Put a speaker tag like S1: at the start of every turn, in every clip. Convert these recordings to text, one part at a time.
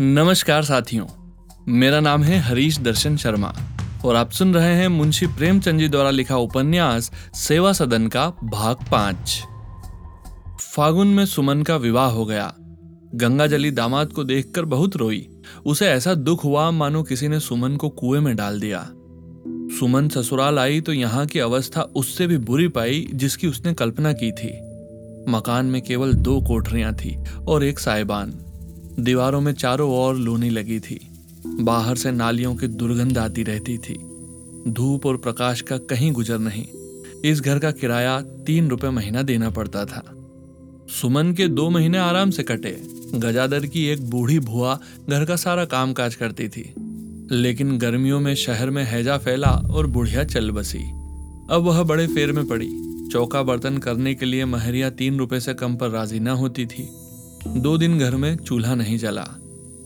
S1: नमस्कार साथियों, मेरा नाम है हरीश दर्शन शर्मा और आप सुन रहे हैं मुंशी प्रेमचंद जी द्वारा लिखा उपन्यास सेवा सदन का भाग पाँच। फागुन में सुमन का विवाह हो गया। गंगा जली दामाद को देखकर बहुत रोई। उसे ऐसा दुख हुआ, मानो किसी ने सुमन को कुएँ में डाल दिया। सुमन ससुराल आई तो यहाँ की अवस्था उससे भी बुरी पाई, जिसकी उसने कल्पना की थी। मकान में केवल दो कोठरियाँ थी और एक साइबान दीवारों में चारों ओर लूनी लगी थी। बाहर से नालियों की दुर्गंध आती रहती थी। धूप और प्रकाश का कहीं गुजर नहीं। इस घर का किराया तीन रुपए महीना देना पड़ता था। सुमन के दो महीने आराम से कटे। गजादर की एक बूढ़ी भुआ घर का सारा काम काज करती थी। लेकिन गर्मियों में शहर में हैजा फैला और बुढ़िया चल बसी। अब वह बड़े फेर में पड़ी। चौका बर्तन करने के लिए महरिया तीन रुपए से कम पर राज़ी न होती थी। दो दिन घर में चूल्हा नहीं जला।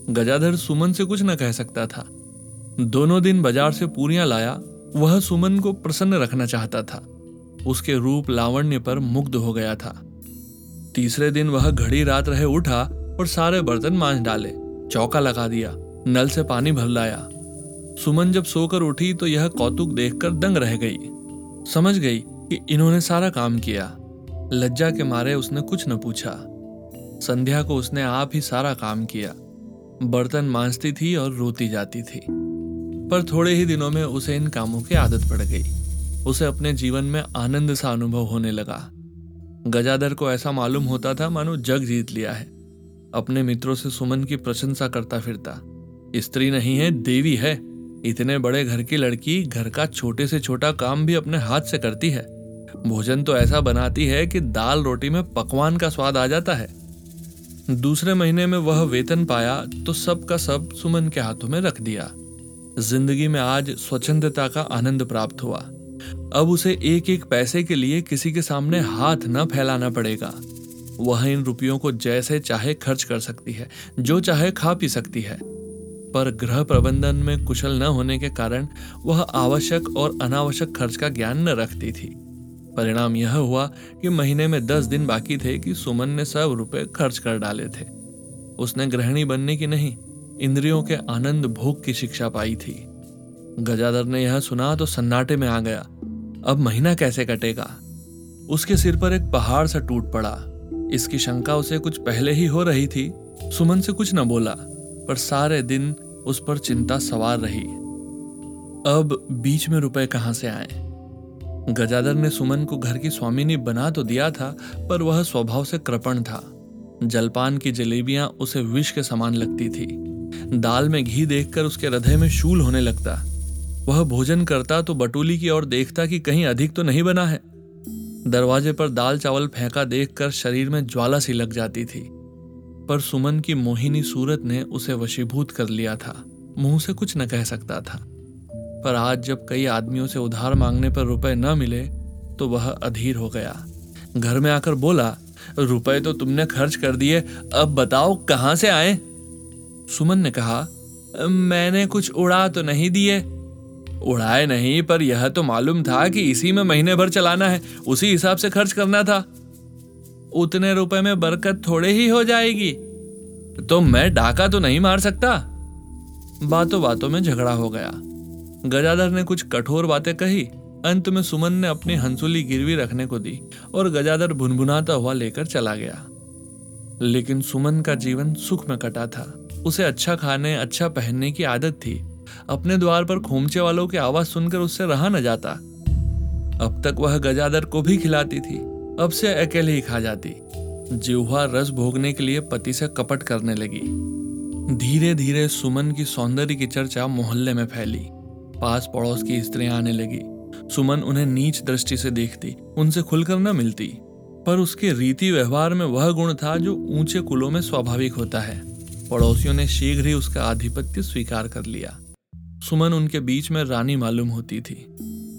S1: गजाधर सुमन से कुछ न कह सकता था। दोनों दिन बाज़ार से पूरियाँ लाया, वह सुमन को प्रसन्न रखना चाहता था। उसके रूप लावण्य पर मुग्ध हो गया था। तीसरे दिन वह घड़ी रात रहे उठा और सारे बर्तन मांझ डाले, चौका लगा दिया, नल से पानी भर लाया। सुमन जब सोकर उठी तो यह कौतुक देखकर दंग रह गई। समझ गई कि इन्होंने सारा काम किया। लज्जा के मारे उसने कुछ न पूछा। संध्या को उसने आप ही सारा काम किया। बर्तन मांजती थी और रोती जाती थी। पर थोड़े ही दिनों में उसे इन कामों की आदत पड़ गई। उसे अपने जीवन में आनंद सा अनुभव होने लगा। गजादर को ऐसा मालूम होता था मानो जग जीत लिया है। अपने मित्रों से सुमन की प्रशंसा करता फिरता, स्त्री नहीं है, देवी है। इतने बड़े घर की लड़की घर का छोटे से छोटा काम भी अपने हाथ से करती है। भोजन तो ऐसा बनाती है कि दाल रोटी में पकवान का स्वाद आ जाता है। दूसरे महीने में वह वेतन पाया तो सब का सब सुमन के हाथों में रख दिया। ज़िंदगी में आज स्वच्छंदता का आनंद प्राप्त हुआ। अब उसे एक एक पैसे के लिए किसी के सामने हाथ न फैलाना पड़ेगा। वह इन रुपयों को जैसे चाहे खर्च कर सकती है, जो चाहे खा पी सकती है। पर ग्रह प्रबंधन में कुशल न होने के कारण वह आवश्यक और अनावश्यक खर्च का ज्ञान न रखती थी। परिणाम यह हुआ कि महीने में दस दिन बाकी थे कि सुमन ने सब रुपए खर्च कर डाले थे। उसने गृहिणी बनने की नहीं, इंद्रियों के आनंद भोग की शिक्षा पाई थी। गजादर ने यह सुना तो सन्नाटे में आ गया। अब महीना कैसे कटेगा? उसके सिर पर एक पहाड़ सा टूट पड़ा। इसकी शंका उसे कुछ पहले ही हो रही थी। सुमन से कुछ न बोला, पर सारे दिन उस पर चिंता सवार रही। अब बीच में रुपए कहाँ से आए? गजादर ने सुमन को घर की स्वामिनी बना तो दिया था, पर वह स्वभाव से कृपण था। जलपान की जलेबियाँ उसे विष के समान लगती थी। दाल में घी देखकर उसके हृदय में शूल होने लगता। वह भोजन करता तो बटूली की ओर देखता कि कहीं अधिक तो नहीं बना है। दरवाजे पर दाल चावल फेंका देखकर शरीर में ज्वाला सी लग जाती थी। पर सुमन की मोहिनी सूरत ने उसे वशीभूत कर लिया था। मुँह से कुछ न कह सकता था। पर आज जब कई आदमियों से उधार मांगने पर रुपए न मिले तो वह अधीर हो गया। घर में आकर बोला, रुपए तो तुमने खर्च कर दिए, अब बताओ कहाँ से आए? सुमन ने कहा, मैंने कुछ उड़ा तो नहीं दिए। उड़ाए नहीं, पर यह तो मालूम था कि इसी में महीने भर चलाना है, उसी हिसाब से खर्च करना था। उतने रुपए में बरकत थोड़े ही हो जाएगी। तो मैं डाका तो नहीं मार सकता? बातों बातों में झगड़ा हो गया। गजाधर ने कुछ कठोर बातें कही। अंत में सुमन ने अपनी हंसुली गिरवी रखने को दी और गजाधर भुनभुनाता हुआ लेकर चला गया। लेकिन सुमन का जीवन सुख में कटा था। उसे अच्छा खाने अच्छा पहनने की आदत थी। अपने द्वार पर खोमचे वालों की आवाज़ सुनकर उससे रहा न जाता। अब तक वह गजादर को भी खिलाती थी। अब से अकेले ही खा जाती। जिह्वा रस भोगने के लिए पति से कपट करने लगी। धीरे धीरे सुमन की सौंदर्य की चर्चा मोहल्ले में फैली। पास पड़ोस की स्त्रियाँ आने लगी। सुमन उन्हें नीच दृष्टि से देखती, उनसे खुलकर न मिलती। पर उसके रीति व्यवहार में वह गुण था जो ऊँचे कुलों में स्वाभाविक होता है। पड़ोसियों ने शीघ्र ही उसका आधिपत्य स्वीकार कर लिया। सुमन उनके बीच में रानी मालूम होती थी।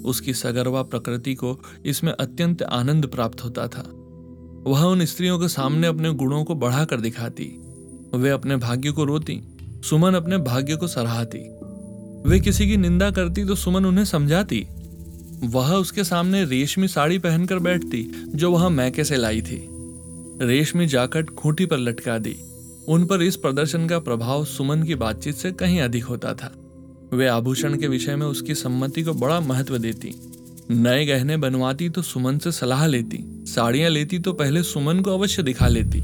S1: उसकी सगर्वा प्रकृति को इसमें अत्यंत आनंद प्राप्त होता था। वह उन स्त्रियों के सामने अपने गुणों को बढ़ाकर दिखाती। वे अपने भाग्य को रोती। सुमन अपने भाग्य को सराहती। वे किसी की निंदा करती तो सुमन उन्हें समझाती। वह उसके सामने रेशमी साड़ी पहनकर बैठती, जो वह मैके से लाई थी। रेशमी जाकट खूंटी पर लटका दी। उन पर इस प्रदर्शन का प्रभाव सुमन की बातचीत से कहीं अधिक होता था। वे आभूषण के विषय में उसकी सम्मति को बड़ा महत्व देती। नए गहने बनवाती तो सुमन से सलाह लेती। साड़ियाँ लेती तो पहले सुमन को अवश्य दिखा लेती।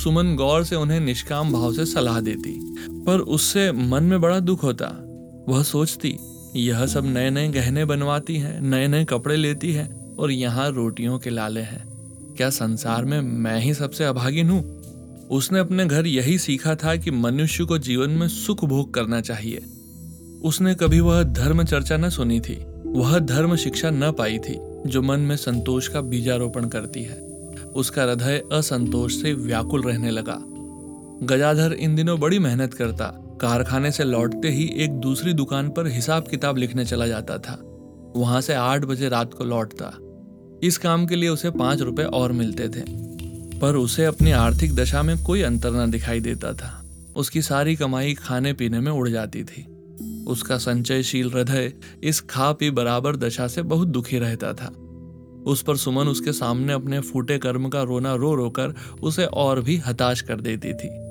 S1: सुमन गौर से उन्हें निष्काम भाव से सलाह देती। पर उससे मन में बड़ा दुख होता। वह सोचती, यह सब नए नए गहने बनवाती है नए नए कपड़े लेती है और यहाँ रोटियों के लाले हैं। क्या संसार में मैं ही सबसे अभागिन हूँ? उसने अपने घर यही सीखा था कि मनुष्य को जीवन में सुख भोग करना चाहिए। उसने कभी वह धर्म चर्चा न सुनी थी, वह धर्म शिक्षा न पाई थी, जो मन में संतोष का बीजारोपण करती है। उसका हृदय असंतोष से व्याकुल रहने लगा। गजाधर इन दिनों बड़ी मेहनत करता कारखाने से लौटते ही एक दूसरी दुकान पर हिसाब किताब लिखने चला जाता था। वहाँ से आठ बजे रात को लौटता। इस काम के लिए उसे पाँच रुपए और मिलते थे। पर उसे अपनी आर्थिक दशा में कोई अंतर न दिखाई देता था। उसकी सारी कमाई खाने पीने में उड़ जाती थी। उसका संचयशील हृदय इस खा पी बराबर दशा से बहुत दुखी रहता था। उस पर सुमन उसके सामने अपने फूटे कर्म का रोना रो रोकर उसे और भी हताश कर देती थी।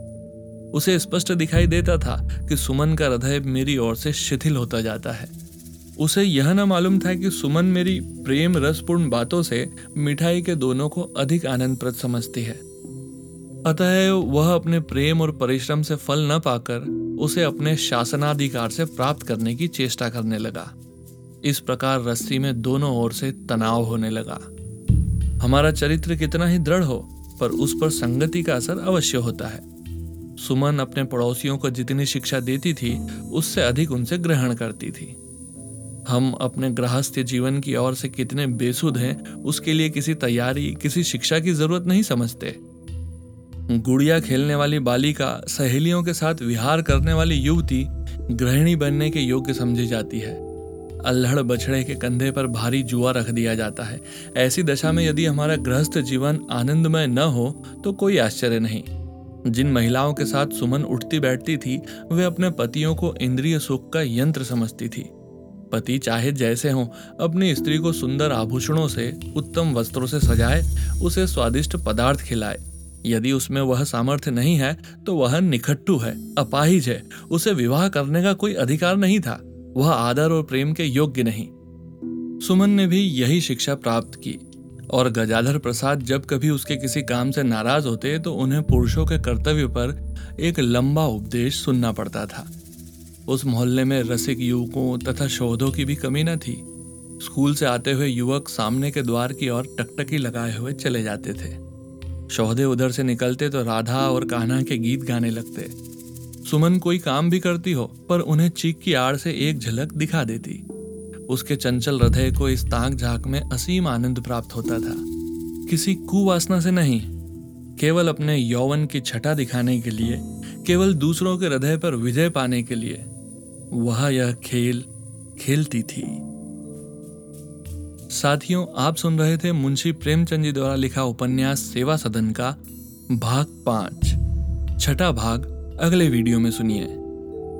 S1: उसे स्पष्ट दिखाई देता था कि सुमन का हृदय मेरी ओर से शिथिल होता जाता है। उसे यह न मालूम था कि सुमन मेरी प्रेम रसपूर्ण बातों से मिठाई के दोनों को अधिक आनंदप्रद समझती है। अतः वह अपने प्रेम और परिश्रम से फल न पाकर उसे अपने शासनाधिकार से प्राप्त करने की चेष्टा करने लगा। इस प्रकार रस्सी में दोनों ओर से तनाव होने लगा। हमारा चरित्र कितना ही दृढ़ हो, पर उस पर संगति का असर अवश्य होता है। सुमन अपने पड़ोसियों को जितनी शिक्षा देती थी, उससे अधिक उनसे ग्रहण करती थी। हम अपने गृहस्थ जीवन की ओर से कितने बेसुध हैं, उसके लिए किसी तैयारी, किसी शिक्षा की ज़रूरत नहीं समझते। गुड़िया खेलने वाली बालिका, सहेलियों के साथ विहार करने वाली युवती, गृहिणी बनने के योग्य समझी जाती है। अल्हड़ बछड़े के कंधे पर भारी जुआ रख दिया जाता है। ऐसी दशा में यदि हमारा गृहस्थ जीवन आनंदमय न हो तो कोई आश्चर्य नहीं। जिन महिलाओं के साथ सुमन उठती बैठती थी, वे अपने पतियों को इंद्रिय सुख का यंत्र समझती थी। पति चाहे जैसे हो, अपनी स्त्री को सुंदर आभूषणों से, उत्तम वस्त्रों से सजाए, उसे स्वादिष्ट पदार्थ खिलाए। यदि उसमें वह सामर्थ्य नहीं है तो वह निखट्टू है, अपाहिज है, उसे विवाह करने का कोई अधिकार नहीं था, वह आदर और प्रेम के योग्य नहीं। सुमन ने भी यही शिक्षा प्राप्त की। और गजाधर प्रसाद जब कभी उसके किसी काम से नाराज़ होते तो उन्हें पुरुषों के कर्तव्य पर एक लंबा उपदेश सुनना पड़ता था। उस मोहल्ले में रसिक युवकों तथा शोधों की भी कमी न थी। स्कूल से आते हुए युवक सामने के द्वार की ओर टकटकी लगाए हुए चले जाते थे। शोधे उधर से निकलते तो राधा और कान्हा के गीत गाने लगते। सुमन कोई काम भी करती हो, पर उन्हें चीख की आड़ से एक झलक दिखा देती। उसके चंचल हृदय को इस ताक झाक में असीम आनंद प्राप्त होता था। किसी कुवासना से नहीं, केवल अपने यौवन की छटा दिखाने के लिए, केवल दूसरों के हृदय पर विजय पाने के लिए, वह यह खेल खेलती थी। साथियों, आप सुन रहे थे मुंशी प्रेमचंद जी द्वारा लिखा उपन्यास सेवा सदन का भाग पाँच। छठा भाग अगले वीडियो में सुनिए।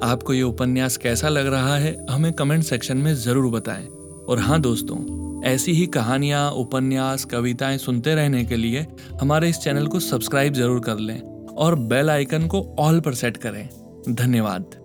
S1: आपको ये उपन्यास कैसा लग रहा है, हमें कमेंट सेक्शन में ज़रूर बताएँ। और हाँ दोस्तों, ऐसी ही कहानियाँ, उपन्यास, कविताएँ सुनते रहने के लिए हमारे इस चैनल को सब्सक्राइब ज़रूर कर लें और बेल आइकन को ऑल पर सेट करें। धन्यवाद।